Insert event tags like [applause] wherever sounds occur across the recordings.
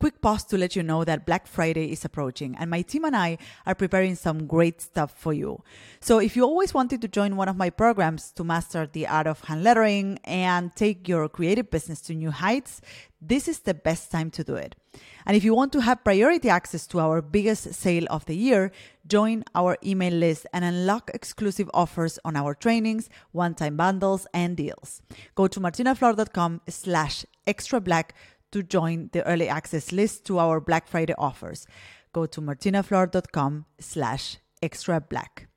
quick pause to let you know that Black Friday is approaching and my team and I are preparing some great stuff for you. So if you always wanted to join one of my programs to master the art of hand lettering and take your creative business to new heights, this is the best time to do it. And if you want to have priority access to our biggest sale of the year, join our email list and unlock exclusive offers on our trainings, one-time bundles, and deals. Go to martinaflor.com slash extra black to join the early access list to our Black Friday offers. Go to martinaflor.com slash extra black.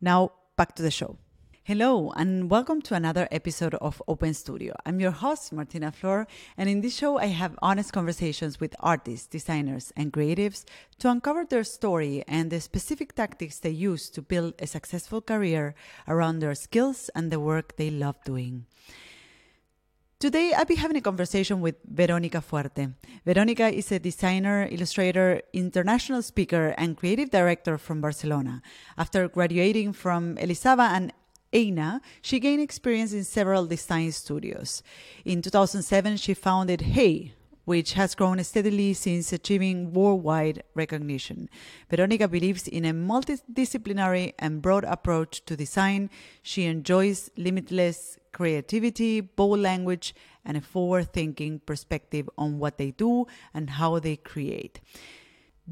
Now back to the show. Hello, and welcome to another episode of Open Studio. I'm your host, Martina Flor, and in this show, I have honest conversations with artists, designers, and creatives to uncover their story and the specific tactics they use to build a successful career around their skills and the work they love doing. Today, I'll be having a conversation with Veronica Fuerte. Veronica is a designer, illustrator, international speaker, and creative director from Barcelona. After graduating from Elisava and Eina, she gained experience in several design studios. In 2007, she founded Hey, which has grown steadily since achieving worldwide recognition. Veronica believes in a multidisciplinary and broad approach to design. She enjoys limitless creativity, bold language, and a forward thinking perspective on what they do and how they create.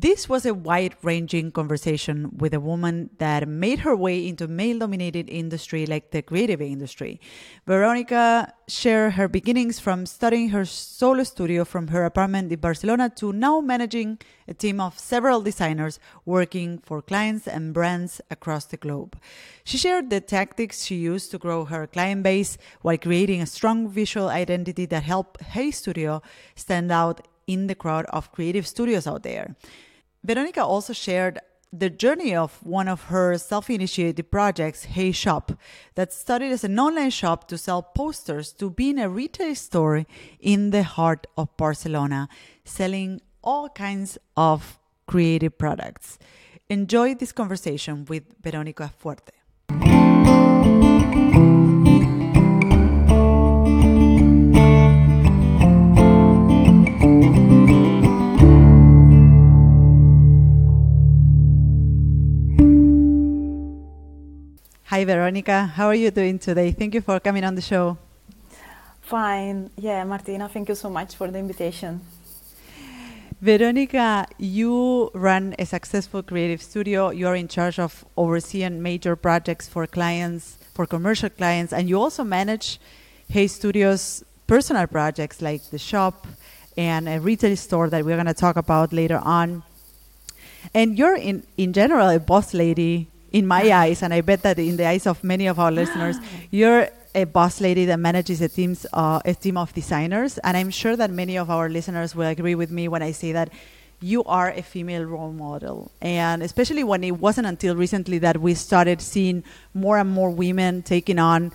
This was a wide ranging conversation with a woman that made her way into male dominated industry like the creative industry. Veronica shared her beginnings from studying her solo studio from her apartment in Barcelona to now managing a team of several designers working for clients and brands across the globe. She shared the tactics she used to grow her client base while creating a strong visual identity that helped Hey Studio stand out in the crowd of creative studios out there. Veronica also shared the journey of one of her self initiated projects, Hey Shop, that started as an online shop to sell posters to being a retail store in the heart of Barcelona, selling all kinds of creative products. Enjoy this conversation with Veronica Fuerte. Hi, Veronica. How are you doing today? Thank you for coming on the show. Fine. Yeah, Martina, thank you so much for the invitation. Veronica, you run a successful creative studio. You're in charge of overseeing major projects for clients, for commercial clients, and you also manage Hey Studios personal projects like the shop and a retail store that we're going to talk about later on. And you're in, in general a boss lady in my eyes, and I bet that in the eyes of many of our listeners, [gasps] you're a boss lady that manages a teams uh, a team of designers, and I'm sure that many of our listeners will agree with me when I say that you are a female role model, and especially when it wasn't until recently that we started seeing more and more women taking on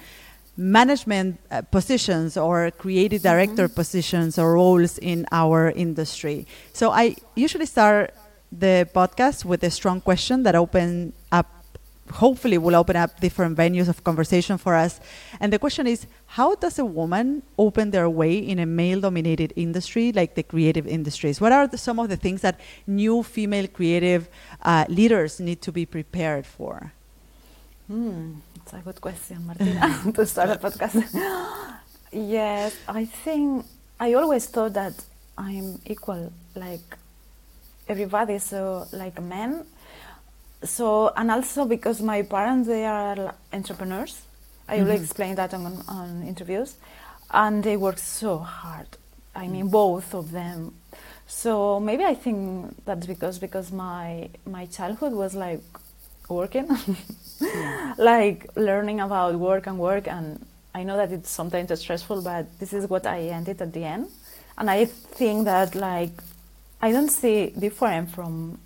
management uh, positions or creative mm-hmm. director mm-hmm. positions or roles in our industry. So I usually start the podcast with a strong question that open up hopefully will open up different venues of conversation for us. And the question is, how does a woman open their way in a male-dominated industry like the creative industries? What are the, some of the things that new female creative uh, leaders need to be prepared for? Hmm, it's a good question, Martina, [laughs] to start a podcast. [gasps] yes, I think I always thought that I'm equal, like everybody. So, like men, so and also because my parents they are entrepreneurs i mm-hmm. will explain that on, on interviews. And they work so hard. I mean both of them. So maybe i think that's because because my my childhood was like working. Yeah. [laughs] like learning about work and work. And i know that it's sometimes stressful but this is what i ended at the end. And i think that like i don't see different from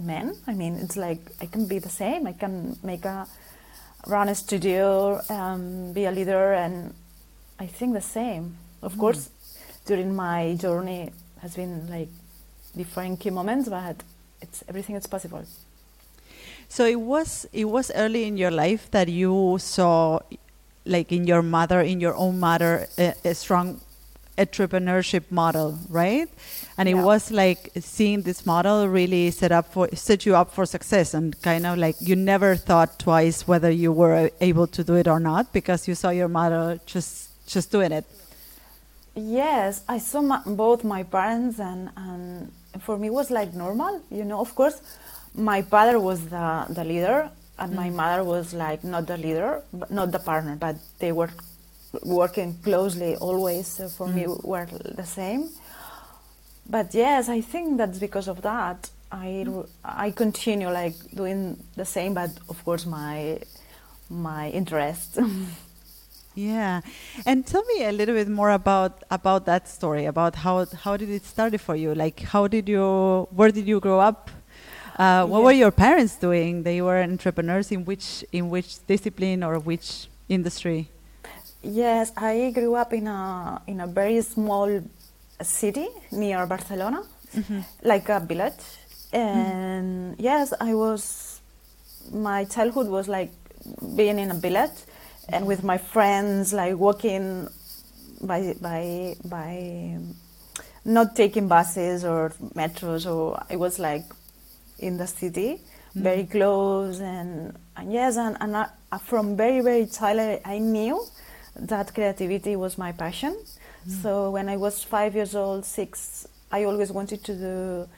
men. I mean, it's like I can be the same. I can make a run a studio, um, be a leader, and I think the same. Of mm. course, during my journey has been like different key moments, but it's everything is possible. So it was it was early in your life that you saw, like in your mother, in your own mother, a, a strong entrepreneurship model, right? And it was like seeing this model really set up for set you up for success, and kind of like you never thought twice whether you were able to do it or not because you saw your mother just just doing it. Yes, I saw my, both my parents, and, and for me it was like normal, you know. Of course, my father was the, the leader, and my mm. mother was like not the leader, but not the partner, but they were working closely always. So for me, mm. were the same. But yes, I think that's because of that. I mm. I continue like doing the same, but of course my my interest. [laughs] Yeah, and tell me a little bit more about about that story. About how how did it start for you? Like, how did you? Where did you grow up? Uh, what Yeah. were your parents doing? They were entrepreneurs in which in which discipline or which industry? Yes, I grew up in a in a very small city near Barcelona, mm-hmm. like a village. Mm-hmm. And yes, I was my childhood was like being in a village and with my friends like walking by by by not taking buses or metros or it was like in the city mm-hmm. very close. And, and yes and, and I, from very very child I, I knew that creativity was my passion. So when i was five years old six i always wanted to do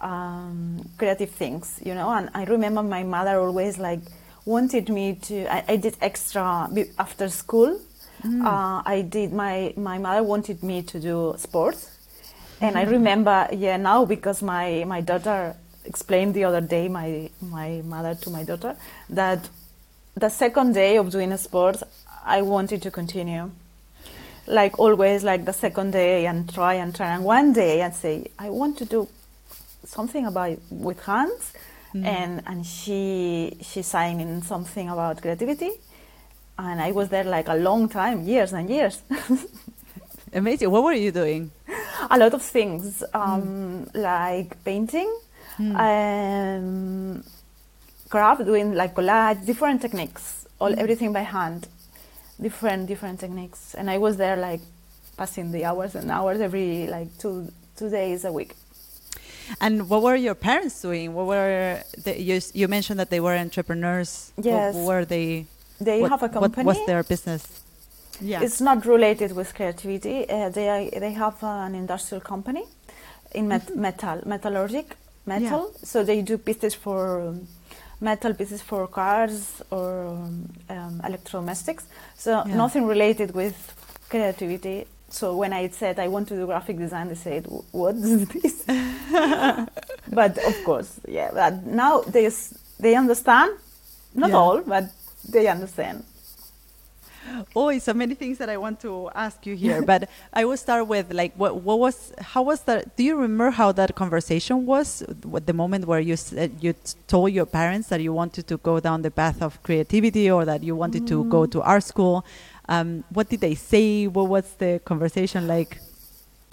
um, creative things you know and i remember my mother always like wanted me to i, I did extra after school. Uh, i did my my mother wanted me to do sports. And I remember, yeah, now because my, my daughter explained the other day, my, my mother to my daughter, that the second day of doing a sport, I wanted to continue. Like always, like the second day and try and try. And one day I'd say, I want to do something about with hands. And, and she, she signed in something about creativity. And I was there like a long time, years and years. [laughs] Amazing. What were you doing? a lot of things um, like painting um, craft doing like collage different techniques all everything by hand different different techniques and i was there like passing the hours and hours every like two two days a week And what were your parents doing? What were the, you? You mentioned that they were entrepreneurs. What Yes. were they? they what, have a company What was their business? Yeah. It's not related with creativity. Uh, they are, they have an industrial company in met- metal metallurgic metal. So they do pieces for um, metal pieces for cars or um, um, electrodomestics. So Yeah. nothing related with creativity. So when I said I want to do graphic design, they said, "Wh- "What is this?" [laughs] but of course, yeah. But now they they understand. Not Yeah. all, but they understand. [laughs] Oh, so many things that I want to ask you here, but I will start with like what what was how was that? Do you remember how that conversation was? What the moment where you said you told your parents that you wanted to go down the path of creativity or that you wanted to go to art school? Um, what did they say? What was the conversation like?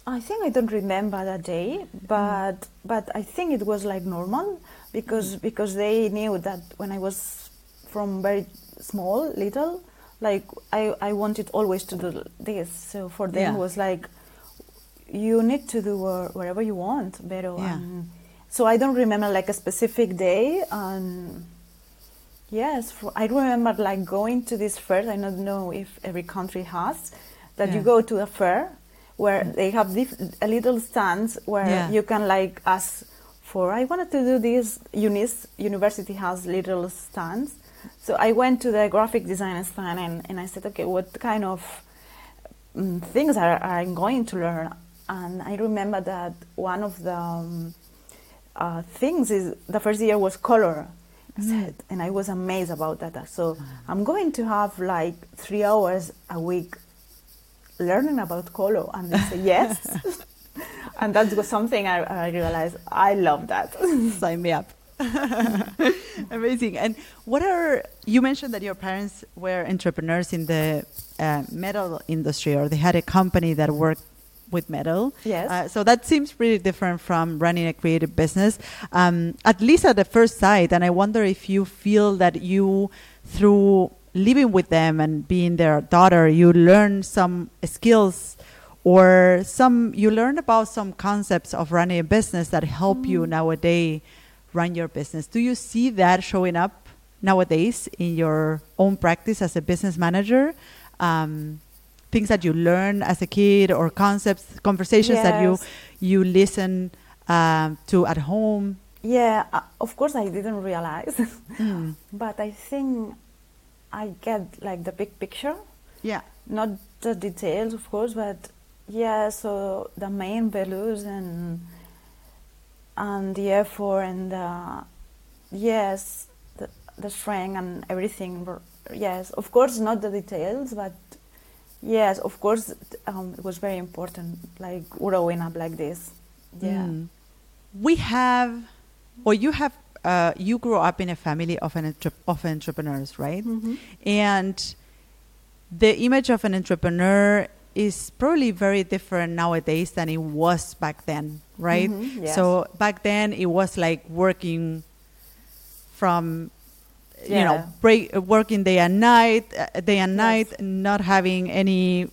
I think I don't remember that day, but but I think it was like normal because because they knew that when I was from very small, little, like I I wanted always to do this. So for them Yeah. it was like you need to do wherever you want, pero. Yeah. um, so I don't remember like a specific day. Um, yes, for, I remember like going to this fair. I don't know if every country has that you go to a fair where they have dif- a little stands where Yeah. you can like ask for I wanted to do this UNIS university has little stands so I went to the graphic design stand and, and I said okay what kind of um, things are, are I going to learn and I remember that one of the um, uh, things is the first year was color I said, and I was amazed about that. So I'm going to have like three hours a week learning about color, and they said, yes, [laughs] [laughs] and that was something I, I realized I love that. Sign me up. [laughs] Amazing. And what are you mentioned that your parents were entrepreneurs in the uh, metal industry, or they had a company that worked with metal. Yes. Uh, so that seems pretty different from running a creative business, um, at least at the first sight. And I wonder if you feel that you, through living with them and being their daughter, you learn some skills or some you learn about some concepts of running a business that help Mm. you nowadays run your business. Do you see that showing up nowadays in your own practice as a business manager? Um, things that you learn as a kid or concepts, conversations that you you listen um, to at home. Yeah, uh, of course I didn't realize, Mm. [laughs] but I think I get like the big picture, Yeah. not the details, of course, but yeah. So the main values and and the effort and the yes, the, the strength and everything. Yes, of course, not the details, but yes, of course, um, it was very important. Like growing up like this. Yeah. Mm. We have, or you have, uh, you grew up in a family of an entre- of entrepreneurs, right? Mhm. And the image of an entrepreneur is probably very different nowadays than it was back then, right? Mhm, yes. So back then it was like working from you know break working day and night uh, day and Yes. night not having any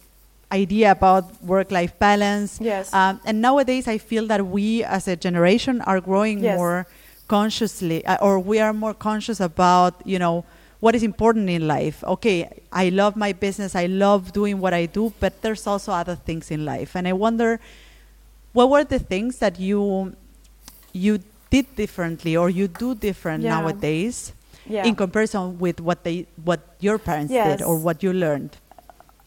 idea about work life balance Yes. um, and nowadays i feel that we as a generation are growing Yes. more consciously uh, or we are more conscious about you know what is important in life okay i love my business i love doing what i do but there's also other things in life and i wonder what were the things that you you did differently or you do different Yeah. nowadays yeah. in comparison with what they what your parents did or what you learned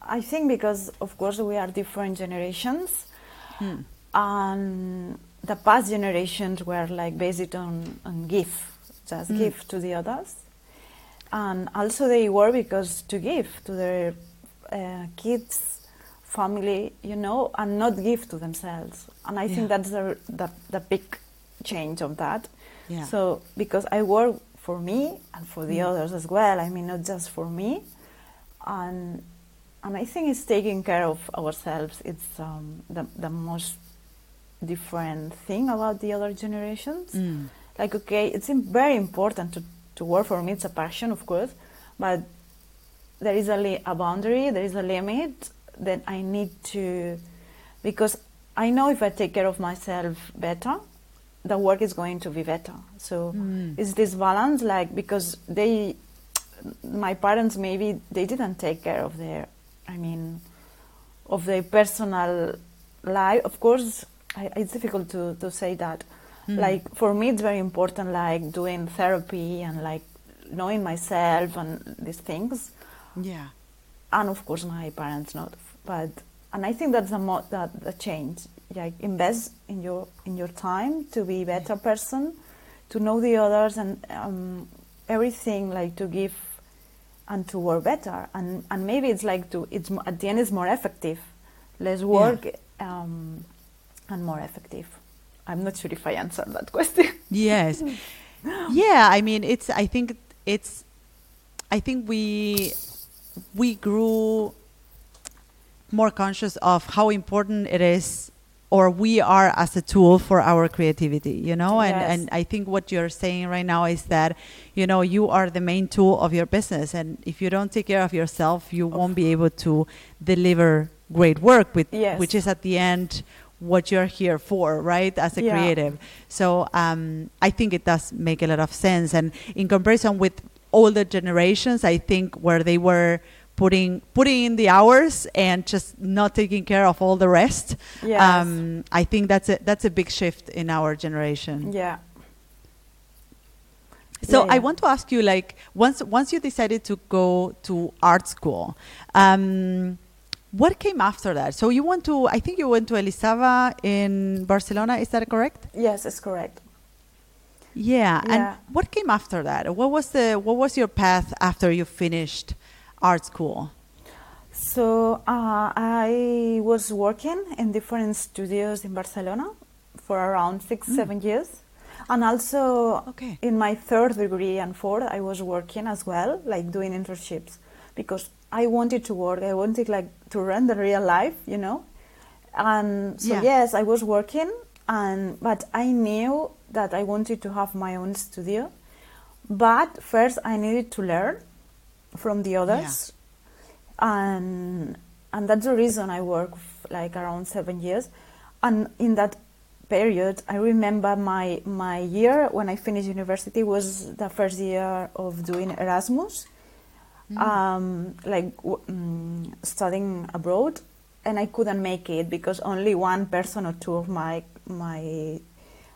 I think because, of course, we are different generations, Hmm. and the past generations were like based on, on give, just Mm. give to the others. And also, they were because to give to their uh, kids, family, you know, and not give to themselves. And I Yeah. think that's the, the, the big change of that. yeah So because I work for me and for the Mm. others as well. I mean, not just for me, and and I think it's taking care of ourselves. It's um, the the most different thing about the other generations. Mm. Like, okay, it's very important to to work for me. It's a passion, of course, but there is a a boundary. There is a limit that I need to because I know if I take care of myself better, the work is going to be better. So Mm. it's this balance, like because they, my parents maybe they didn't take care of their, I mean, of their personal life. Of course, I, it's difficult to to say that. Mm. Like for me, it's very important, like doing therapy and like knowing myself and these things. Yeah. And of course my parents not but and i think that's the mo- that the change. Like invest in your in your time to be a better person to know the others and um, everything like to give and to work better. And and maybe it's like to it's at the end it's more effective. Less work um, and more effective i'm not sure if i answered that question [laughs] Yes. yeah, I mean it's I think it's I think we we grew more conscious of how important it is or we are as a tool for our creativity, you know? And Yes. and I think what you're saying right now is that, you know, you are the main tool of your business and if you don't take care of yourself, you won't be able to deliver great work with Yes. which is at the end what you're here for, right? As a Yeah. creative. So um, I think it does make a lot of sense. And in comparison with older generations, I think where they were putting putting in the hours and just not taking care of all the rest, yes um, I think that's a that's a big shift in our generation. yeah So Yeah, I want to ask you, like, once once you decided to go to art school, um, what came after that? So you went to, I think you went to Elisava in Barcelona. Is that correct? yes it's correct Yeah. Yeah. And what came after that? What was the what was your path after you finished art school? So uh, I was working in different studios in Barcelona for around six, Mm. seven years, and also Okay. in my third degree and fourth, I was working as well, like doing internships, because I wanted to work. I wanted like to run the real life, you know. And so Yeah. yes, I was working, and but I knew that I wanted to have my own studio. But first, I needed to learn from the others, and and that's the reason I work like around seven years, and in that period, I remember my my year when I finished university was the first year of doing Erasmus, mm. um, like um, studying abroad, and I couldn't make it because only one person or two of my my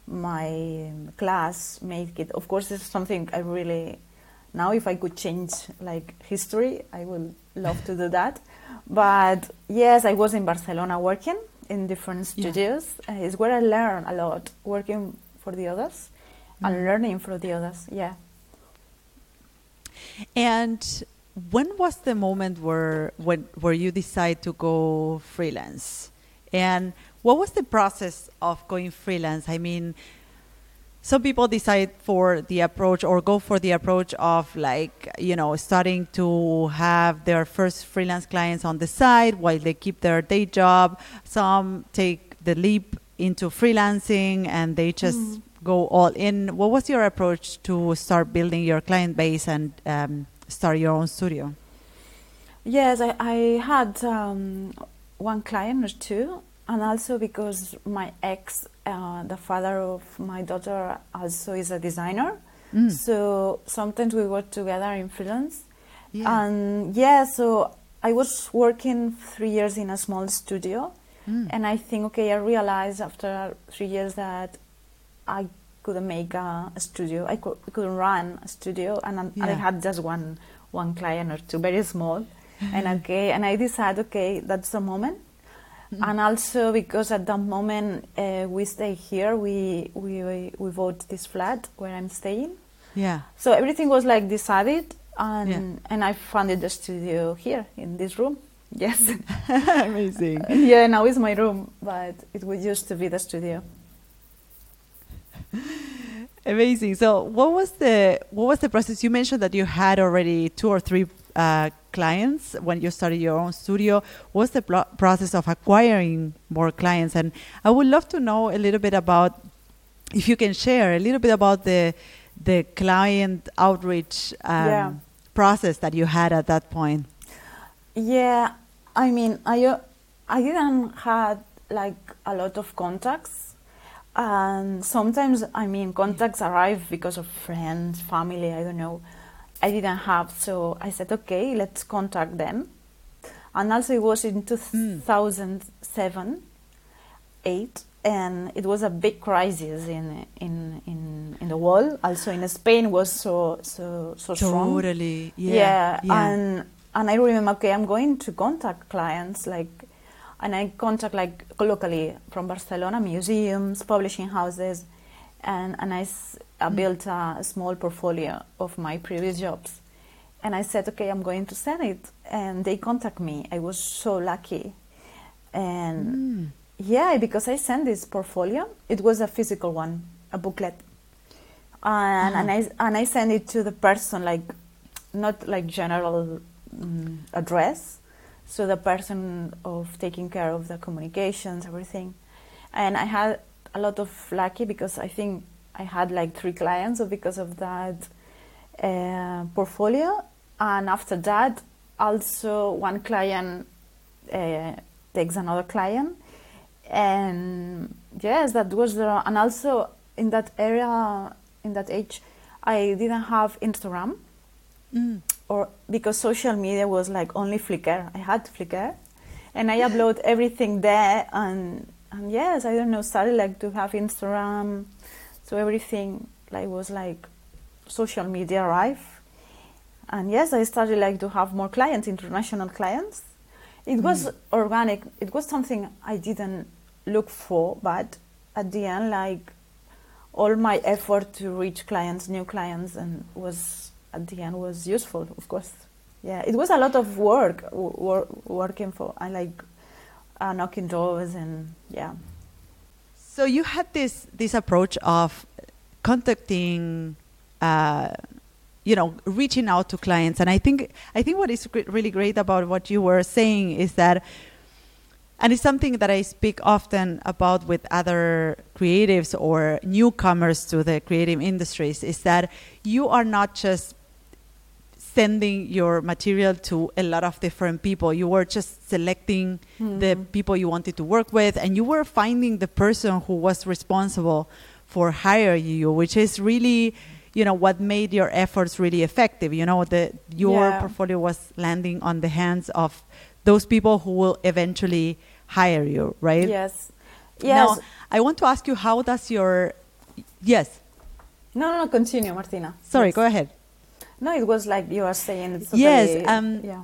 my class made it. Of course, it's something I really now if I could change like history, I would love to do that. [laughs] But yes, I was in Barcelona working in different studios. Yeah. Uh, it's where I learned a lot, working for the others mm. and learning from the others. Yeah. And when was the moment where when where you decide to go freelance? And what was the process of going freelance? I mean, some people decide for the approach or go for the approach of like you know starting to have their first freelance clients on the side while they keep their day job some take the leap into freelancing and they just mm. go all in what was your approach to start building your client base and um, start your own studio yes i, I had um, one client or two and also because my ex, uh, the father of my daughter, also is a designer. Mm. So sometimes we work together in freelance. Yeah. And yeah, so I was working three years in a small studio. Mm. And I think, okay, I realized after three years that I couldn't make a, a studio. I, could, couldn't run a studio. And, yeah. I had just one, one client or two, very small. and okay, and I decided, okay, that's the moment Mm-hmm. And also because at that moment uh, we stay here, we, we we bought this flat where I'm staying. Yeah. So everything was like decided, and yeah. and I founded the studio here in this room. Yes. [laughs] Amazing. [laughs] yeah, now it's my room, but it would used to be the studio. [laughs] Amazing. So, what was the what was the process? You mentioned that you had already two or three uh, clients when you started your own studio? What's the pl- process of acquiring more clients? And I would love to know a little bit about, if you can share a little bit about the the client outreach um, yeah. process that you had at that point. Yeah, I mean, I I didn't had like a lot of contacts, and sometimes I mean contacts arrive because of friends, family. I don't know I didn't have. So I said, okay, let's contact them. And also it was in 2007, mm. 8, and it was a big crisis in in in, in the world. Also in Spain was so so so strong. Totally, yeah, yeah. yeah. And and I remember, okay, I'm going to contact clients like, and I contact like locally from Barcelona museums, publishing houses, and and I I mm. built a, a small portfolio of my previous jobs. And I said, okay, I'm going to send it. And they contact me. I was so lucky. And mm. yeah, because I sent this portfolio, it was a physical one, a booklet. And, uh-huh. and, I, and I sent it to the person, like, not like general um, address. So the person of taking care of the communications, everything. And I had a lot of lucky because I think I had like three clients because of that uh, portfolio. And after that, also one client uh, takes another client. And yes, that was the, and also in that area, in that age, I didn't have Instagram. Mm. Or because social media was like only Flickr. I had Flickr, and I upload [laughs] everything there. And and yes, I don't know, started like to have Instagram, so everything like was like social media rife. And yes, I started like to have more clients, international clients. It mm. was organic. It was something I didn't look for, but at the end, like all my effort to reach clients, new clients, and was at the end was useful, of course. Yeah, it was a lot of work, wor- working for. I like uh, knocking doors and yeah. So you had this this approach of contacting, uh, you know, reaching out to clients, and I think I think what is really great about what you were saying is that, and it's something that I speak often about with other creatives or newcomers to the creative industries, is that you are not just sending your material to a lot of different people. You were just selecting the hmm. people you wanted to work with, and you were finding the person who was responsible for hiring you, which is really, you know, what made your efforts really effective. You know, the your Yeah. portfolio was landing on the hands of those people who will eventually hire you, right? Yes. Yes. Now, I want to ask you, how does your yes? no, no, no, continue, Martina. Sorry, Yes. go ahead. No, it was like you are saying. It's Yes, totally- um, yeah.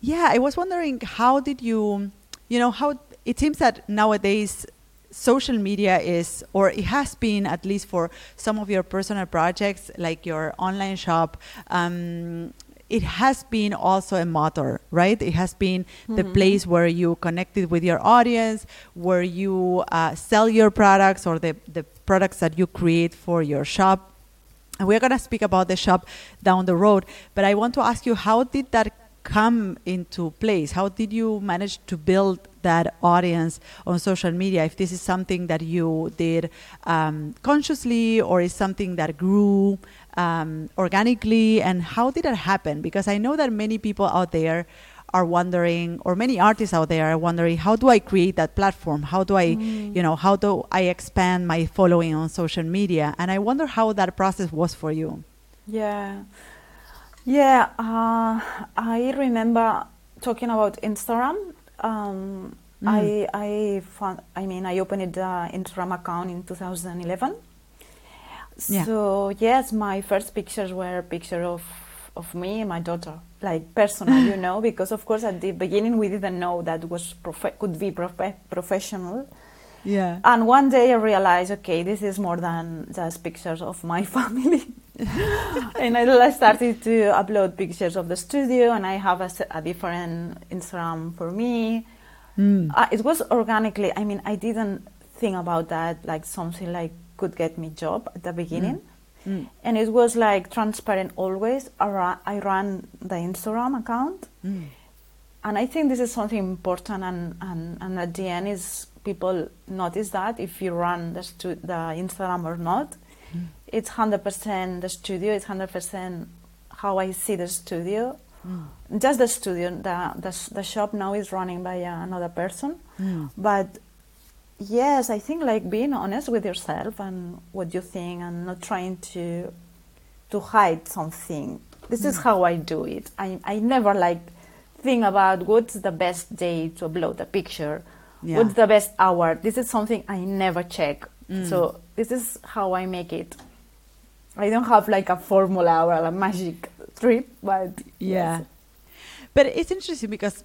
Yeah, I was wondering how did you, you know, how it seems that nowadays social media is, or it has been at least for some of your personal projects, like your online shop. Um, it has been also a motor, right? It has been the place where you connected with your audience, where you uh, sell your products or the, the products that you create for your shop. And we're going to speak about the shop down the road. But I want to ask you, how did that come into place? How did you manage to build that audience on social media? If this is something that you did um, consciously or is something that grew um, organically, and how did that happen? Because I know that many people out there are wondering, or many artists out there are wondering, how do I create that platform? How do I, you know, how do I expand my following on social media? And I wonder how that process was for you. Yeah, yeah. Uh, I remember talking about Instagram. Um, I I found. I mean, I opened the Instagram account in 2011. Yeah. So yes, my first pictures were a picture of of me and my daughter, like personal, you [laughs] know, because of course at the beginning we didn't know that was prof- could be prof- professional. Yeah. And one day I realized, okay, this is more than just pictures of my [laughs] family. [laughs] and I started to upload pictures of the studio, and I have a different Instagram for me. Mm. Uh, it was organically. I mean, I didn't think about that like something like could get me job at the beginning. Mm. And it was like transparent always. I ran, the Instagram account, Mm. and I think this is something important. And, and, and at the end, is people notice that if you run the, stu- the Instagram or not, Mm. it's hundred percent the studio. It's hundred percent how I see the studio. Mm. Just the studio. The the, the shop now is running by uh, another person, Mm. but yes, I think like being honest with yourself and what you think, and not trying to to hide something. This is how I do it. I I never like think about what's the best day to upload a picture. Yeah. What's the best hour? This is something I never check. Mm. So this is how I make it. I don't have like a formula or a magic trip, but Yeah. yes. But it's interesting because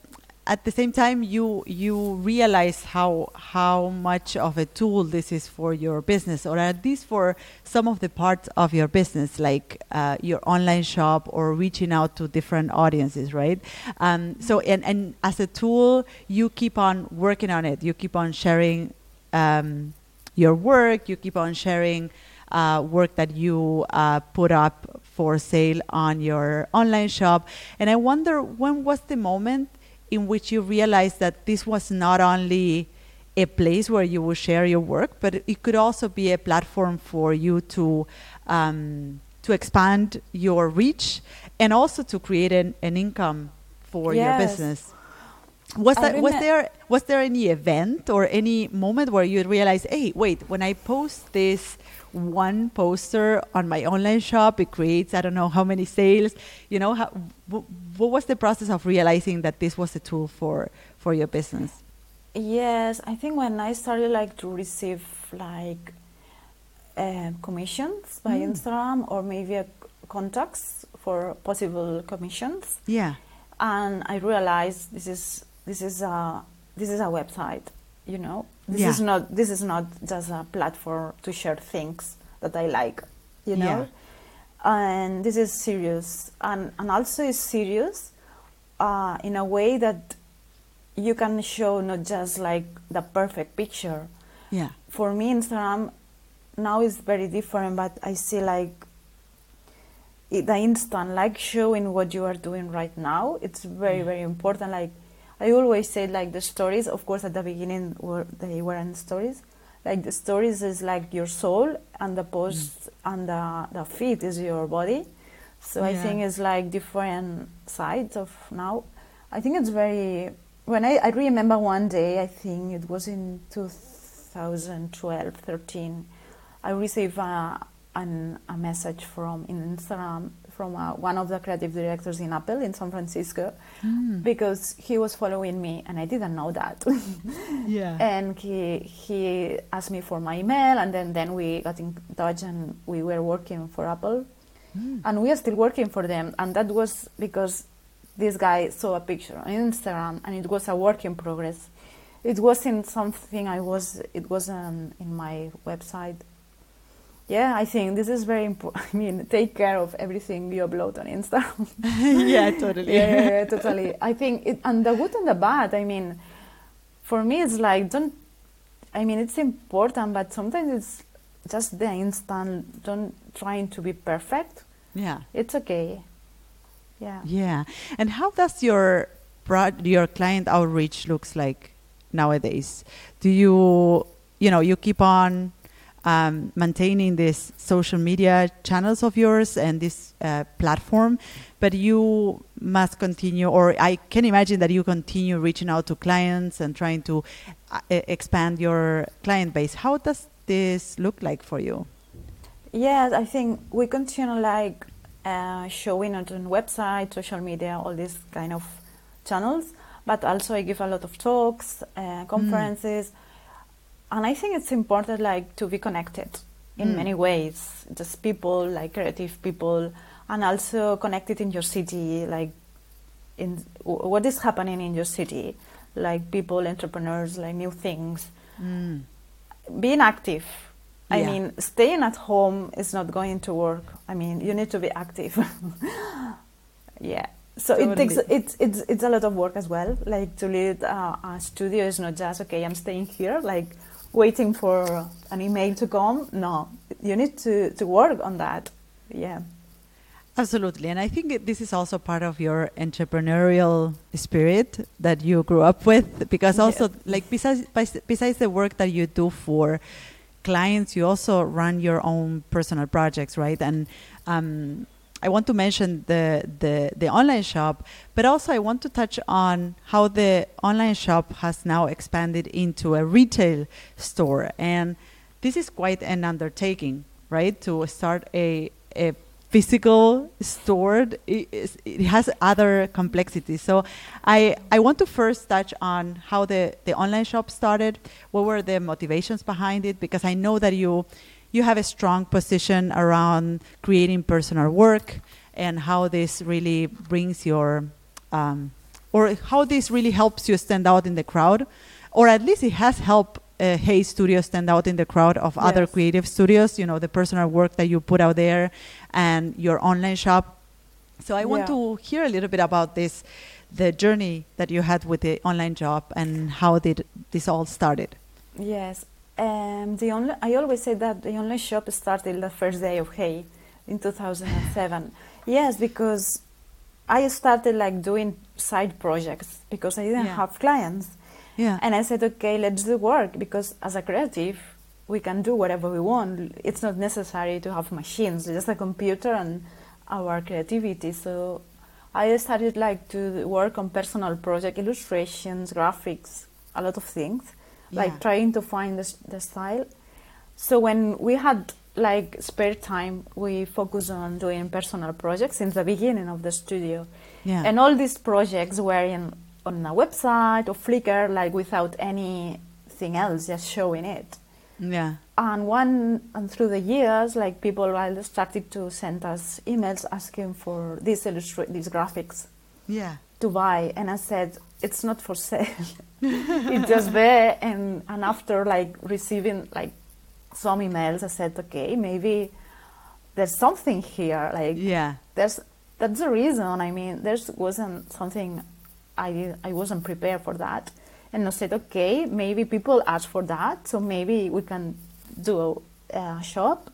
at the same time you you realize how how much of a tool this is for your business or at least for some of the parts of your business like uh, your online shop or reaching out to different audiences right? Um, so and, and as a tool you keep on working on it. You keep on sharing um, your work. You keep on sharing uh, work that you uh, put up for sale on your online shop. And I wonder when was the moment in which you realized that this was not only a place where you will share your work, but it could also be a platform for you to um, to expand your reach and also to create an, an income for your business. Was I that was there was there any event or any moment where you realized, hey, wait, when I post this one poster on my online shop, it creates I don't know how many sales. You know, how, w- what was the process of realizing that this was a tool for for your business? Yes, I think when I started like to receive like uh, commissions by Mm. Instagram or maybe uh, contacts for possible commissions, Yeah. and I realized this is this is a this is a website, you know. This Yeah. is not this is not just a platform to share things that I like, you know. Yeah. And this is serious, and and also is serious uh, in a way that you can show not just like the perfect picture. Yeah. For me, Instagram now is very different, but I see like the instant, like showing what you are doing right now. It's very, very important. Like I always say, like the stories. Of course, at the beginning, were they weren't stories. like the stories is like your soul and the post mm. and the, the feed is your body so i think it's like different sides of now i think it's very when i, I remember one day i think it was in 2012 13 i received a, an, a message from in instagram from uh, one of the creative directors in apple in san francisco Mm. because he was following me and i didn't know that [laughs] Yeah. [laughs] and he he asked me for my email and then then we got in touch and we were working for apple Mm. and we are still working for them and that was because this guy saw a picture on instagram and it was a work in progress it wasn't something i was it wasn't in my website yeah i think this is very important [laughs] i mean take care of everything you upload on instagram [laughs] yeah, totally. yeah, yeah, yeah, totally. I think, it, and the good and the bad. I mean, for me, it's like don't. I mean, it's important, but sometimes it's just the instant. Don't trying to be perfect. yeah. It's okay. Yeah. Yeah. And how does your pro- your client outreach looks like nowadays? Do you you know you keep on um, maintaining these social media channels of yours and this uh, platform, but you must continue, or I can imagine that you continue reaching out to clients and trying to uh, expand your client base. How does this look like for you? Yes, I think we continue like uh, showing on website, social media, all these kind of channels. But also, I give a lot of talks, uh, conferences, and I think it's important like to be connected in Mm. many ways. Just people, like creative people, and also connected in your city, like in w- what is happening in your city, like people, entrepreneurs, like new things Mm. being active. I mean, staying at home is not going to work. I mean, you need to be active. [laughs] yeah. So it takes Totally. it's it's it's a lot of work as well. Like to lead uh, a studio is not just okay. I'm staying here, like waiting for an email to come. No, you need to to work on that. Yeah. Absolutely. And I think this is also part of your entrepreneurial spirit that you grew up with because also like besides besides the work that you do for clients, you also run your own personal projects, right? And um, I want to mention the, the the online shop, but also I want to touch on how the online shop has now expanded into a retail store, and this is quite an undertaking, right? To start a a physical store, it, it has other complexities. So I, I want to first touch on how the, the online shop started. What were the motivations behind it? Because I know that you, you have a strong position around creating personal work and how this really brings your, um, or how this really helps you stand out in the crowd, or at least it has helped uh, Hey Studio stand out in the crowd of other creative studios. You know the personal work that you put out there, and your online shop. So I want Yeah. to hear a little bit about this, the journey that you had with the online job, and how did this all started. Yes. Um, the only, I always say that the online shop started the first day of Hey in 2007. yes, because I started like doing side projects because I didn't Yeah. have clients. Yeah. And I said, okay, let's do work because as a creative, we can do whatever we want. It's not necessary to have machines, just a computer and our creativity. So I started like to work on personal project illustrations, graphics, a lot of things, Yeah. like trying to find the, the style. So when we had like spare time, we focused on doing personal projects since the beginning of the studio. yeah. And all these projects were in, on a website or Flickr, like without anything else, just showing it. yeah. And one, and through the years, like people started to send us emails asking for these illustra- these graphics Yeah. to buy, and I said it's not for sale. [laughs] it's just there, and and after like receiving like some emails, I said, okay, maybe there's something here, like Yeah. there's that's the reason. I mean, there wasn't something I I wasn't prepared for that, and I said, okay, maybe people ask for that, so maybe we can do a, a shop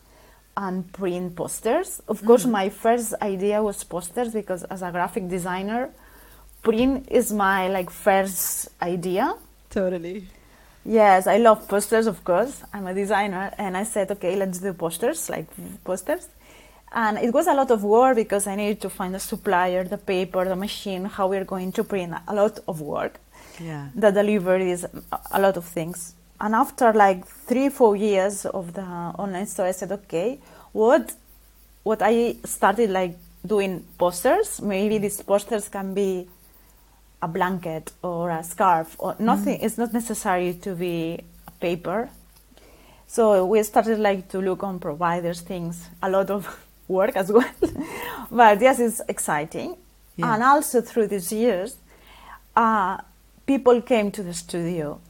and print posters. Of course, mm. my first idea was posters because as a graphic designer, print is my like first idea. Totally. Yes, I love posters, of course. I'm a designer, and I said, okay, let's do posters, like posters. And it was a lot of work because I needed to find the supplier, the paper, the machine, how we're going to print. A lot of work. Yeah. The delivery is a lot of things. And after like three, four years of the online store, I said, okay, what, what I started like doing posters. Maybe these posters can be a blanket or a scarf or nothing. Mm. It's not necessary to be a paper. So we started like to look on providers things. A lot of [laughs] work as well, [laughs] but yes, it's exciting. Yeah. And also through these years, uh, people came to the studio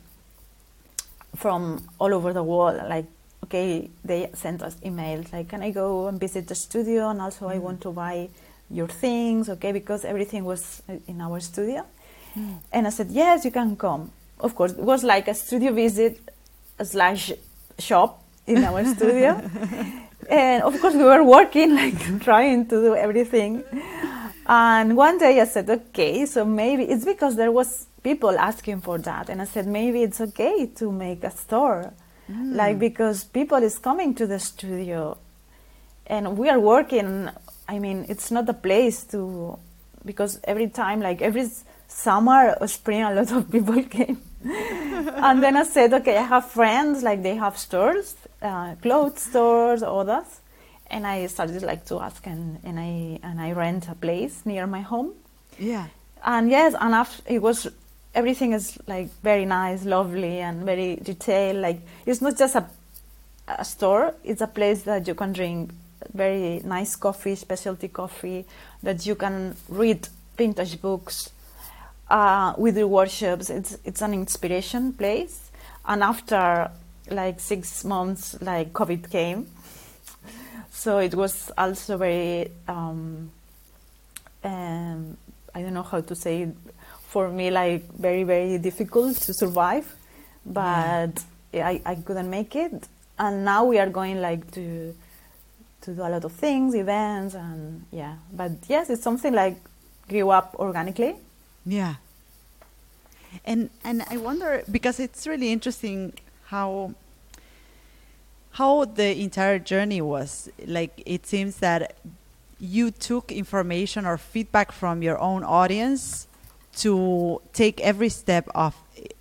from all over the world. Like, okay, they sent us emails like, "Can I go and visit the studio?" And also, I mm. want to buy your things, okay, because everything was uh, in our studio. And I said, "Yes, you can come." Of course, it was like a studio visit slash shop in our [laughs] studio. And of course, we were working, like [laughs] trying to do everything. And one day I said, okay, so maybe it's because there was people asking for that. And I said, maybe it's okay to make a store. Mm. Like, because people is coming to the studio and we are working. I mean, it's not a place to, because every time, like every summer or spring, a lot of people [laughs] came. and then I said, okay, I have friends, like they have stores, uh, clothes stores, others. And I started like to ask and, and I and I rent a place near my home. Yeah. And yes, and after it was everything is like very nice, lovely, and very detailed. Like it's not just a a store; it's a place that you can drink very nice coffee, specialty coffee, that you can read vintage books uh, with your workshops. It's it's an inspiration place. And after like six months, like COVID came, so it was also very um, um, I don't know how to say it, for me like very very difficult to survive. But I, I couldn't make it. And now we are going like to to do a lot of things events and yeah. But yes it's something like grew up organically Yeah. And and I wonder because it's really interesting how how the entire journey was. Like it seems that you took information or feedback from your own audience to take every step of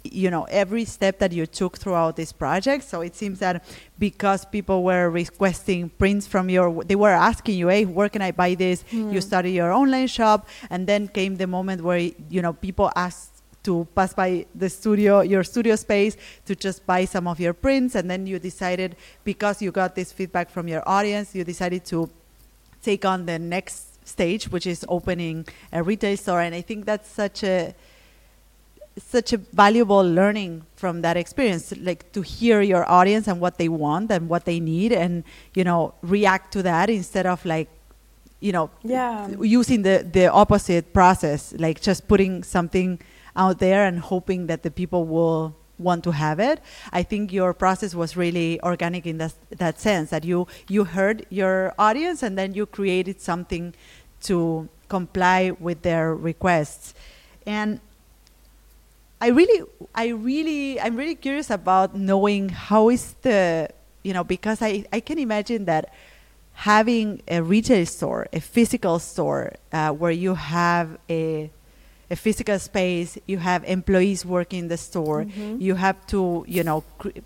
you know every step that you took throughout this project. So it seems that because people were requesting prints from your they were asking you hey where can i buy this? You hmm. started your online shop and then came the moment where you know people asked to pass by the studio your studio space to just buy some of your prints. And then you decided because you got this feedback from your audience you decided to take on the next stage, which is opening a retail store. And I think that's such a such a valuable learning from that experience, like to hear your audience and what they want and what they need, and you know react to that instead of like you know Yeah. using the the opposite process, like just putting something out there and hoping that the people will want to have it. I think your process was really organic in that that sense that you you heard your audience and then you created something to comply with their requests. And I really I really I'm really curious about knowing how is the you know because I I can imagine that having a retail store, a physical store uh, where you have a a physical space, you have employees working in the store, Mhm. you have to, you know, cre-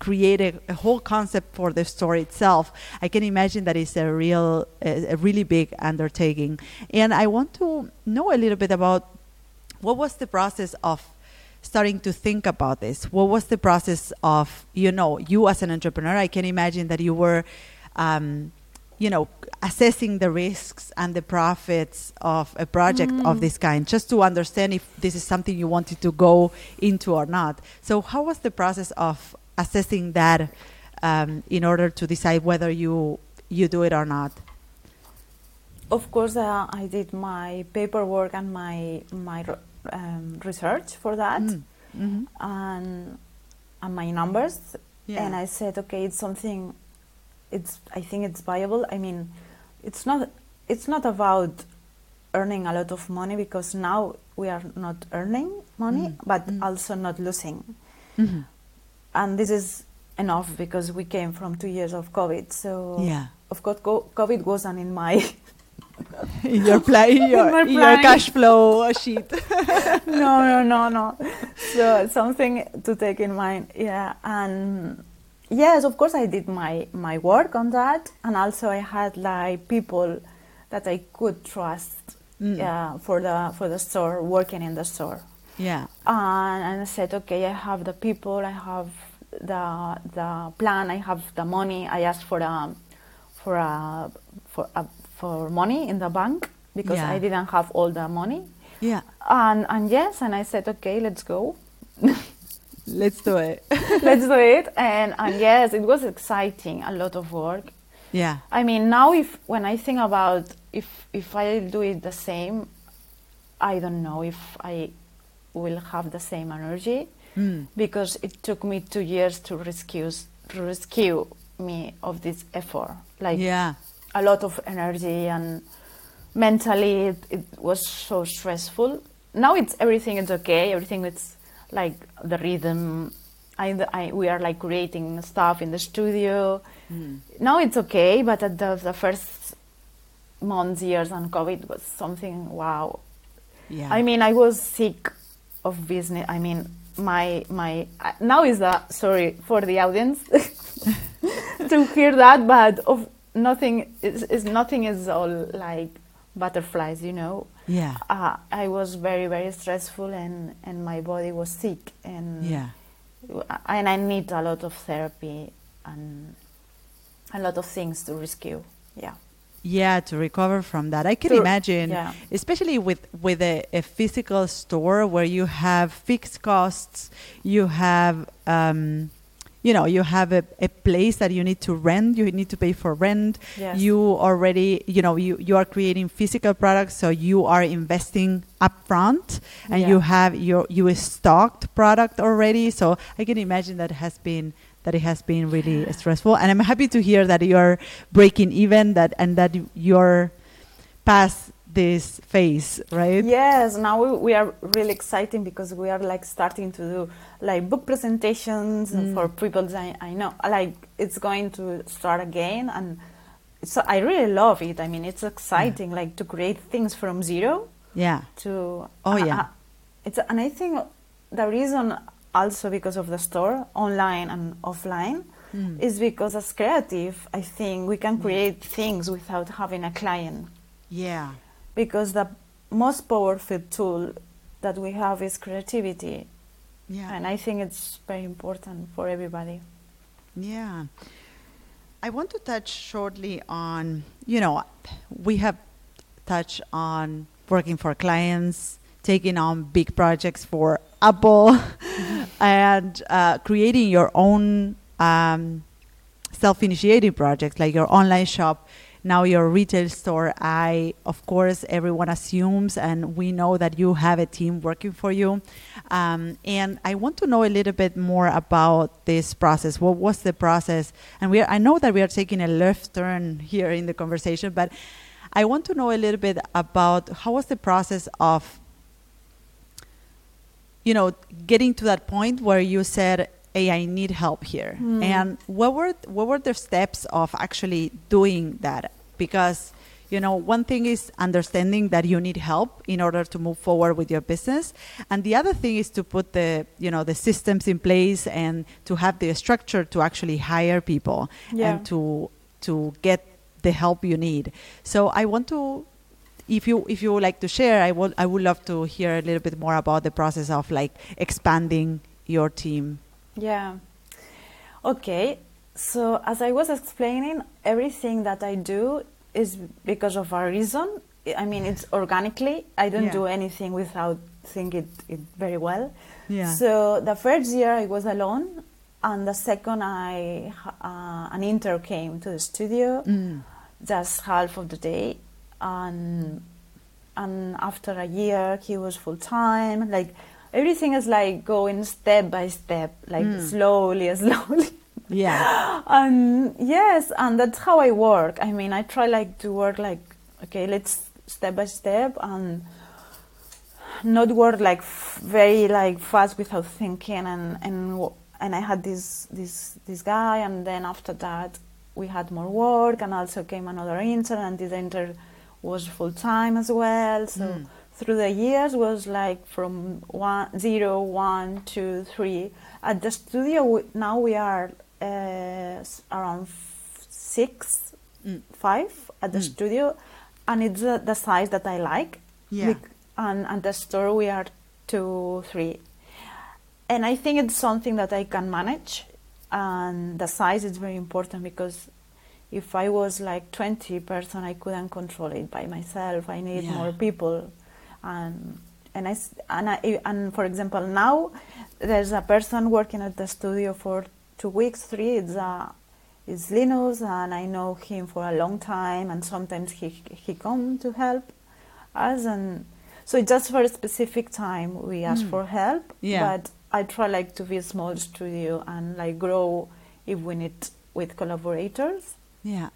create a, a whole concept for the store itself. I can imagine that it's a real, a, a really big undertaking. And I want to know a little bit about what was the process of starting to think about this? What was the process of, you know, you as an entrepreneur? I can imagine that you were, um, you know, assessing the risks and the profits of a project of this kind, just to understand if this is something you wanted to go into or not. So, how was the process of assessing that um, in order to decide whether you you do it or not? Of course, uh, I did my paperwork and my my um, research for that, Mm-hmm. and and my numbers. Yeah. And I said, okay, it's something. It's I think it's viable. I mean, it's not it's not about earning a lot of money because now we are not earning money, Mm. but Mm. also not losing. hmm and this is enough because we came from two years of COVID. So Yeah. of course, COVID wasn't in my [laughs] in your play, your, my in your cash flow [laughs] sheet. [laughs] no, no, no, no. So something to take in mind. Yeah, and yes, of course, I did my my work on that, and also I had like people that I could trust. Mm. Yeah, for the for the store, working in the store. yeah. and, and I said, okay, I have the people, I have the the plan, I have the money. I asked for a for a for a, for money in the bank because Yeah. I didn't have all the money. Yeah. And and yes, and I said, okay, let's go, [laughs] Let's do it. [laughs] let's do it. And and yes, it was exciting, a lot of work. yeah. I mean, now if when I think about if if I do it the same, I don't know if I will have the same energy Mm. because it took me two years to rescue to rescue me of this effort. Like yeah. A lot of energy and mentally it, it was so stressful. Now it's everything is okay. Everything is like the rhythm. I, I we are like creating stuff in the studio. Mm. Now it's okay, but at the, the first months, years on COVID was something wow. Yeah. I mean, I was sick of business. I mean, my my uh, now is the sorry for the audience [laughs] to hear that, but of nothing is, is nothing is all like butterflies, you know. yeah. Uh, I was very very stressful and and my body was sick and Yeah. and I need a lot of therapy and a lot of things to rescue. Yeah. Yeah, to recover from that. I can To- imagine, yeah. especially with with a, a physical store where you have fixed costs, you have, um, you know, you have a, a place that you need to rent. You need to pay for rent. Yes. You already, you know, you you are creating physical products, so you are investing upfront, and Yeah. you have your you stocked product already. So I can imagine that has been that it has been really stressful and i'm happy to hear that you're breaking even that and that you- you're past this phase right Yes, now we, we are really exciting because we are like starting to do like book presentations Mm. for people that I, I know. Like it's going to start again, and so I really love it. I mean, it's exciting, like to create things from zero yeah to. Oh, uh, yeah. uh, it's and I think the reason also because of the store, online and offline, Mm. is because as creative, I think we can create things without having a client yeah because the most powerful tool that we have is creativity yeah and i think it's very important for everybody Yeah. I want to touch shortly on, you know, we have touched on working for clients, taking on big projects for Apple, [laughs] and uh, creating your own um, self initiated projects like your online shop. Now, your retail store, I, of course, everyone assumes, and we know that you have a team working for you. Um, and I want to know a little bit more about this process. What was the process? And we are, I know that we are taking a left turn here in the conversation, but I want to know a little bit about how was the process of, you know, getting to that point where you said, "Hey, I need help here," Hmm. and what were what were the steps of actually doing that? Because you know, one thing is understanding that you need help in order to move forward with your business, and the other thing is to put the you know the systems in place and to have the structure to actually hire people Yeah. and to to get the help you need. So I want to if you if you would like to share, I would I would love to hear a little bit more about the process of like expanding your team. Yeah okay so as i was explaining everything that i do is because of a reason i mean it's organically i don't Yeah. do anything without think it, it very well Yeah. So the first year I was alone, and the second I uh, an intern came to the studio, Mm. just half of the day, and and after a year he was full time. Like everything is like going step by step, like Mm. slowly, [laughs] slowly. Yeah. and yes, and that's how I work. I mean, I try like to work like okay, let's step by step and not work like f- very like fast without thinking and and and I had this this this guy, and then after that we had more work, and also came another intern, and this intern was full time as well. So Mm. Through the years was like from one zero one two three. At the studio we, now we are uh, around six Mm. five at the Mm. studio, and it's uh, the size that I like. Yeah. Bec- and at the store we are two, three, and I think it's something that I can manage. And the size is very important because if I was like twenty person, I couldn't control it by myself. I need Yeah. more people, and and I and I, and for example now there's a person working at the studio for two weeks, three. It's uh, it's Linus, and I know him for a long time, and sometimes he he come to help us, and so just for a specific time we ask Mm. for help. Yeah. But I try like to be a small studio and like grow if we need with collaborators. Yeah.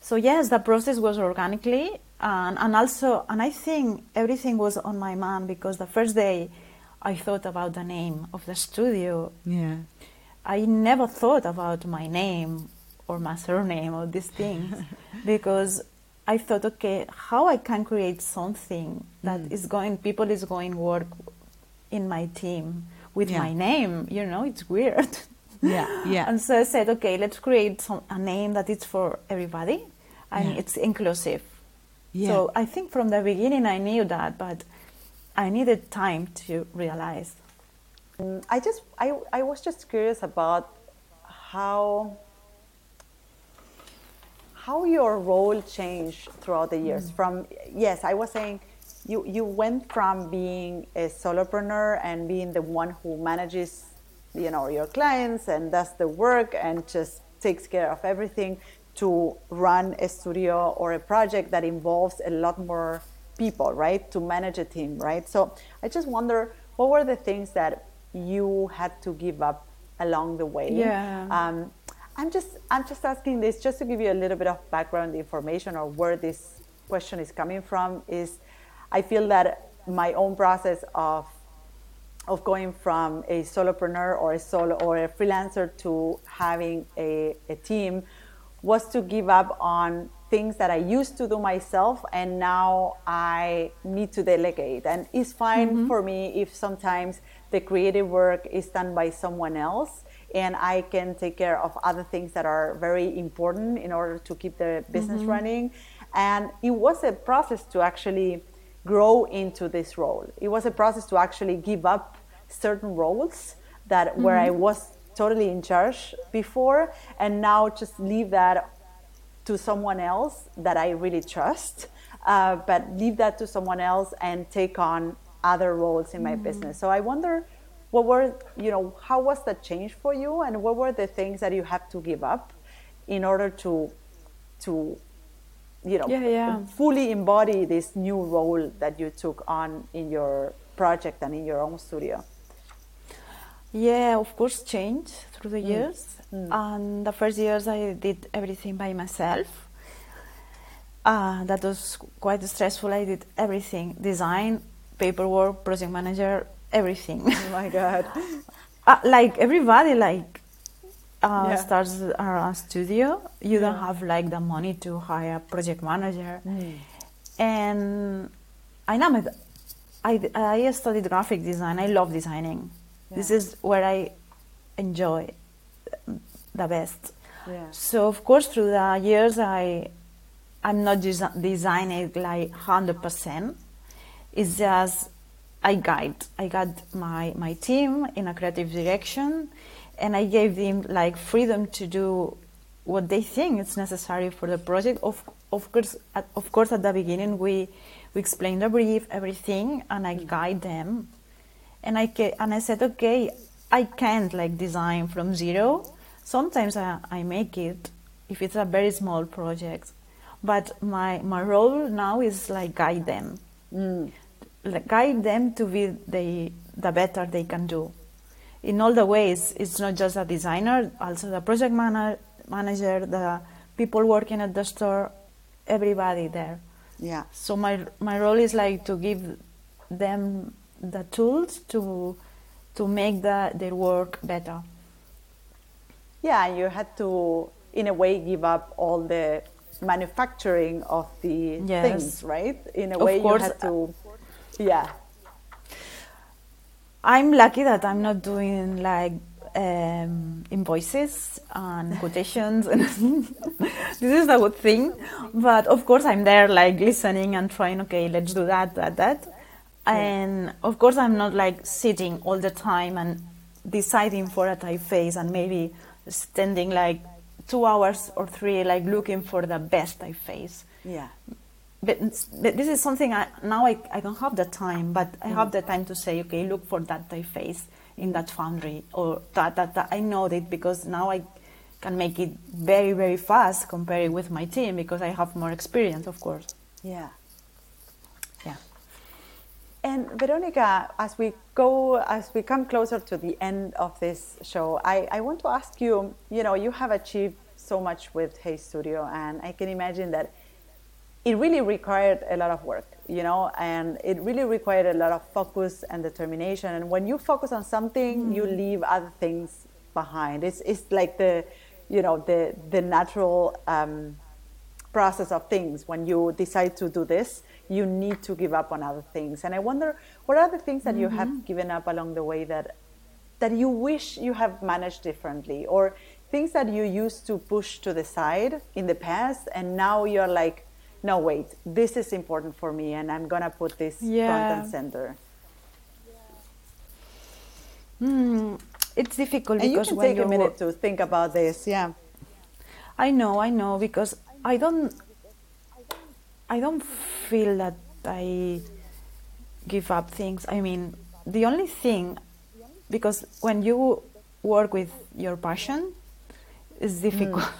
So yes, the process was organically, and and also, and I think everything was on my mind because the first day I thought about the name of the studio. Yeah. I never thought about my name or my surname or these things [laughs] because I thought, okay, how I can create something that Mm. is going, people is going work in my team with Yeah. my name. You know, it's weird. [laughs] Yeah. Yeah. And so I said, okay, let's create some, a name that is for everybody and Yeah. it's inclusive. Yeah. So I think from the beginning I knew that, but I needed time to realize. Mm, I just I, I was just curious about how how your role changed throughout the years from yes I was saying you you went from being a solopreneur and being the one who manages you know your clients and does the work and just takes care of everything to run a studio or a project that involves a lot more people right to manage a team right so i just wonder what were the things that you had to give up along the way Yeah. um, i'm just i'm just asking this just to give you a little bit of background information or where this question is coming from is i feel that my own process of of going from a solopreneur or a solo or a freelancer to having a, a team was to give up on things that I used to do myself and now I need to delegate. And it's fine mm-hmm. for me if sometimes the creative work is done by someone else and I can take care of other things that are very important in order to keep the business mm-hmm. running. And it was a process to actually grow into this role. It was a process to actually give up certain roles that where I mm-hmm. was totally in charge before and now just leave that to someone else that I really trust, uh, but leave that to someone else and take on other roles in my business. So I wonder what were, you know, how was that change for you and what were the things that you have to give up in order to, to, you know, Yeah, yeah. fully embody this new role that you took on in your project and in your own studio? Yeah, of course, change through the years. And the first years I did everything by myself. Uh, that was quite stressful. I did everything design, paperwork, project manager, everything. Oh my God. [laughs] uh, like everybody, like uh, Yeah. starts a studio. You don't have like the money to hire a project manager. Mm. And I know I, I studied graphic design. I love designing. This is where I enjoy the best. Yeah. So of course, through the years, I I'm not desi- designing like hundred percent. It's just I guide. I guide my my team in a creative direction, and I gave them like freedom to do what they think is necessary for the project. Of of course, at, of course, at the beginning we we explain the brief, everything, and I mm. guide them. And I ca- and I said, okay, I can't like design from zero. Sometimes I, I make it if it's a very small project, but my my role now is like guide them, Mm. like guide them to be the the better they can do. In all the ways, it's not just a designer, also the project mana- manager, the people working at the store, everybody there. Yeah. So my my role is like to give them the tools to to make the, their work better. yeah, you had to, in a way, give up all the manufacturing of the Yes. things, right? In a Of way, course. you had to, yeah, I'm lucky that I'm not doing like um, invoices and [laughs] quotations. [laughs] this is a good thing. But of course, I'm there like listening and trying, okay, let's do that, that, that. And of course, I'm not like sitting all the time and deciding for a typeface and maybe spending like two hours or three like looking for the best typeface yeah, but, but this is something I, now I, I don't have the time, but I have mm. the time to say, okay, look for that typeface in that foundry or that, that, that. I know it because now I can make it very, very fast compared with my team because I have more experience, of course. Yeah. And Veronica, as we go, as we come closer to the end of this show, I, I want to ask you, you know, you have achieved so much with Hey Studio, and I can imagine that it really required a lot of work, you know, and it really required a lot of focus and determination. And when you focus on something, you leave other things behind. It's, it's like the, you know, the, the natural um, process of things. When you decide to do this, you need to give up on other things. And I wonder, what are the things that you have given up along the way that that you wish you have managed differently, or things that you used to push to the side in the past, and now you're like, no, wait, this is important for me, and I'm gonna put this front and center. Hmm, it's difficult And you because can when take you a minute to think about this. Yeah. I know, I know, because I don't, I don't feel that I give up things. I mean, the only thing, because when you work with your passion, it's hmm. difficult. [laughs]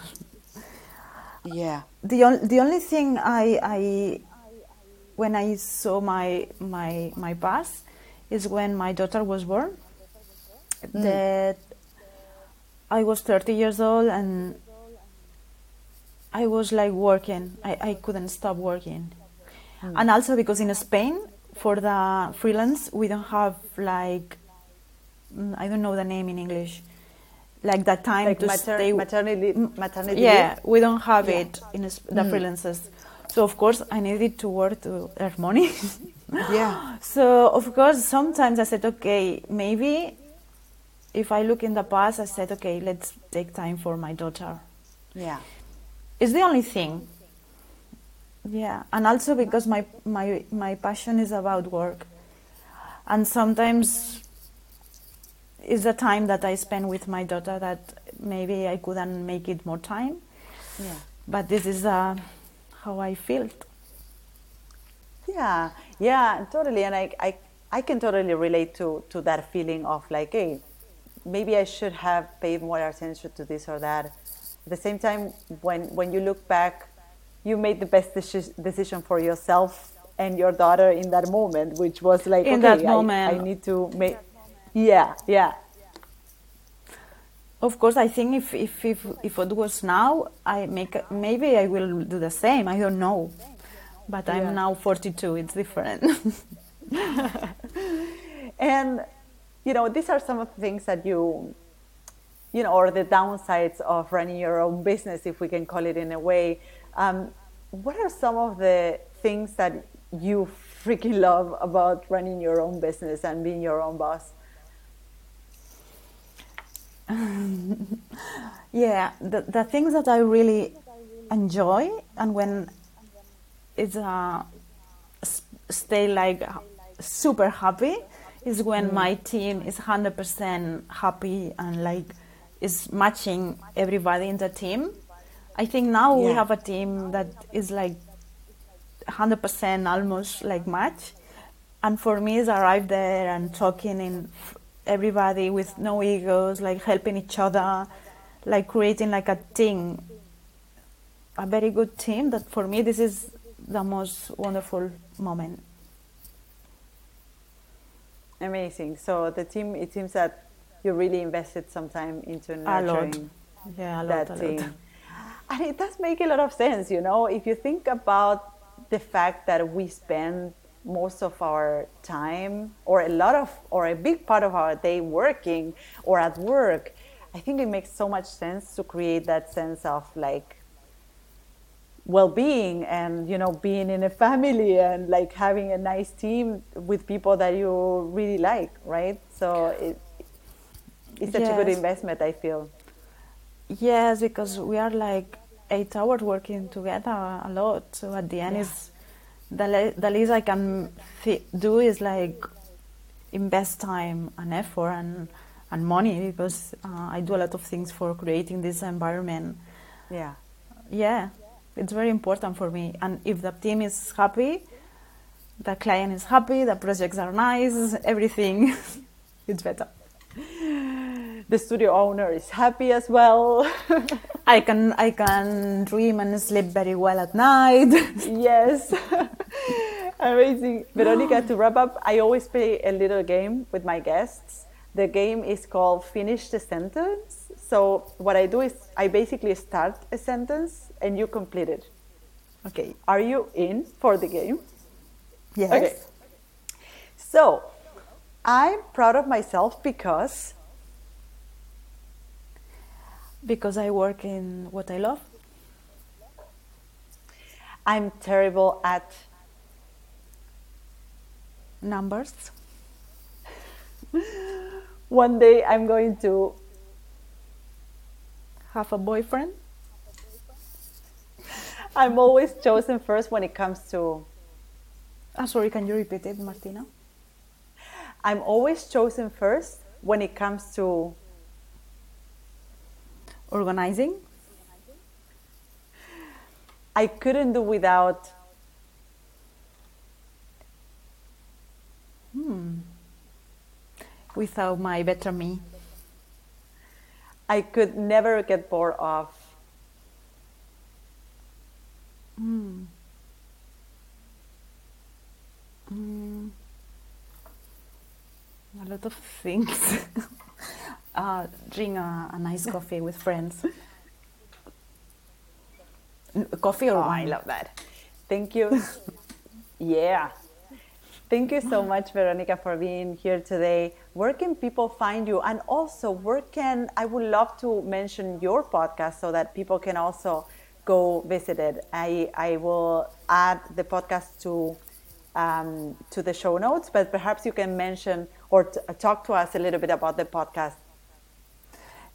Yeah. the on, the only thing I, I when I saw my my my past is when my daughter was born. Hmm. That I was 30 years old and I was like working. I, I couldn't stop working. Hmm. And also because in Spain for the freelance we don't have like mm, I don't know the name in English. Like that time Like to mater- stay maternity, mm, maternity yeah, leave? we don't have Yeah. it in the hmm. freelancers. So of course I needed to work to earn money. [laughs] Yeah. so of course sometimes I said, okay, maybe if I look in the past, I said, okay, let's take time for my daughter. Yeah. It's the only thing. Yeah, and also because my my my passion is about work, and sometimes it's the time that I spend with my daughter that maybe I couldn't make it more time. Yeah. But this is uh, how I felt. Yeah, yeah, totally. And I, I, I can totally relate to, to that feeling of like, hey, maybe I should have paid more attention to this or that. At the same time, when, when you look back, you made the best deci- decision for yourself and your daughter in that moment, which was like, In okay, that I- moment. I, need to make, yeah, yeah, Of course, I think if if if, if it was now, I make maybe I will do the same. I don't know, but I'm Yeah. now 42. It's different. [laughs] And you know, these are some of the things that you, you know, or the downsides of running your own business, if we can call it in a way. Um, what are some of the things that you freaking love about running your own business and being your own boss? [laughs] Yeah, the, the things that I really enjoy and when it's uh, stay like super happy is when my team is 100% happy and like is matching everybody in the team. I think now we have a team that is like 100% almost like match. And for me, is arrive there and talking in everybody with no egos, like helping each other, like creating like a team, a very good team. That for me, this is the most wonderful moment. Amazing. So the team, it seems that you really invested some time into nurturing Yeah, a lot, that team. And it does make a lot of sense, you know, if you think about the fact that we spend most of our time or a lot of or a big part of our day working or at work I think it makes so much sense to create that sense of like well-being and you know being in a family and like having a nice team with people that you really like right? So it, it's such yes. a good investment i feel yes because we are like eight hours working together a lot so at the end yeah. is the, le- the least i can do is like invest time and effort and and money because uh, i do a lot of things for creating this environment yeah yeah it's very important for me. And if the team is happy, the client is happy, the projects are nice, everything, [laughs] it's better. The studio owner is happy as well. [laughs] I can I can dream and sleep very well at night. yes. [laughs] Amazing. Veronica, to wrap up, I always play a little game with my guests. The game is called Finish the Sentence. So, what I do is I basically start a sentence and you complete it. Okay, are you in for the game? Yes. Okay. So, I'm proud of myself because because I work in what I love. I'm terrible at numbers. [laughs] One day I'm going to have a boyfriend. I'm always chosen first when it comes to. Ah, sorry, can you repeat it, Martina? I'm always chosen first when it comes to organizing. I couldn't do without. Hmm. Without my better me. I could never get bored of Mm. Mm. A lot of things. [laughs] uh, drink a, a, nice coffee with friends. coffee or oh, wine? I love that. Thank you. yeah. Thank you so much, Veronica, for being here today. Where can people find you? And also, where can I would love to mention your podcast so that people can also go visit it. I, I will add the podcast to um, to the show notes, but perhaps you can mention or t- talk to us a little bit about the podcast.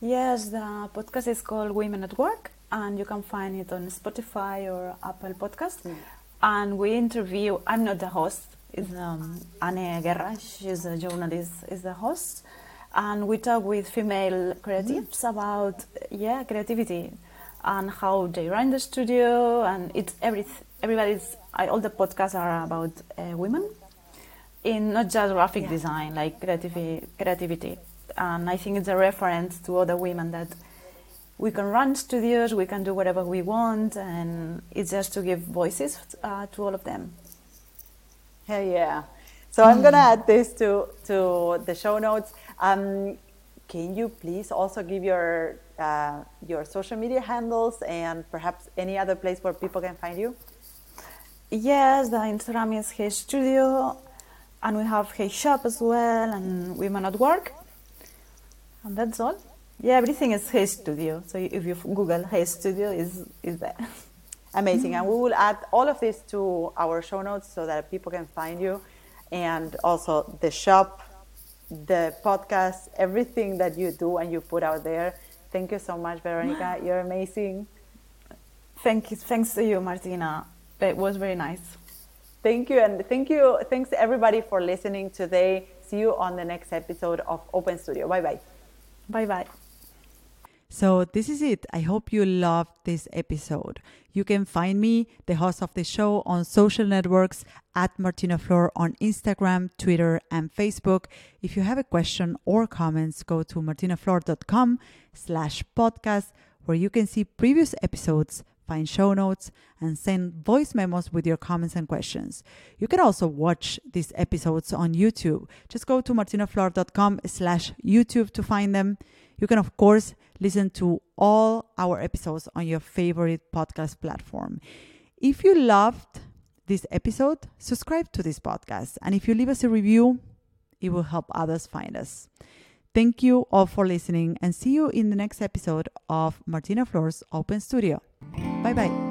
Yes, the podcast is called Women at Work, and you can find it on Spotify or Apple Podcast. Mm. And we interview. I'm not the host. It's um, Anne Guerra. She's a journalist. Is the host, and we talk with female creatives mm. about yeah creativity and how they run the studio, and it's every everybody's all the podcasts are about uh, women in not just graphic yeah. design, like creativity, creativity, and I think it's a reference to other women that we can run studios, we can do whatever we want, and it's just to give voices uh, to all of them. Hell yeah! So I'm gonna add this to to the show notes. Um, can you please also give your uh, your social media handles and perhaps any other place where people can find you? Yes, the Instagram is Hey Studio, and we have Hey Shop as well, and Women at Work, and that's all. Yeah, everything is Hey Studio. So if you Google Hey Studio, is is there. [laughs] Amazing, and we will add all of this to our show notes so that people can find you, and also the shop, the podcast, everything that you do and you put out there Thank you so much, Veronica. You're amazing. Thank you. Thanks to you, Martina. It was very nice. Thank you. And thank you. Thanks everybody for listening today. See you on the next episode of Open Studio. Bye bye. Bye bye. So, this is it. I hope you loved this episode. You can find me, the host of the show, on social networks at Martina Flor on Instagram, Twitter, and Facebook. If you have a question or comments, go to martinaflor.com slash podcast, where you can see previous episodes, find show notes, and send voice memos with your comments and questions. You can also watch these episodes on YouTube. Just go to martinaflor.com slash YouTube to find them. You can, of course, listen to all our episodes on your favorite podcast platform. If you loved this episode, subscribe to this podcast. And if you leave us a review, it will help others find us. Thank you all for listening and see you in the next episode of Martina Flor's Open Studio. 拜拜。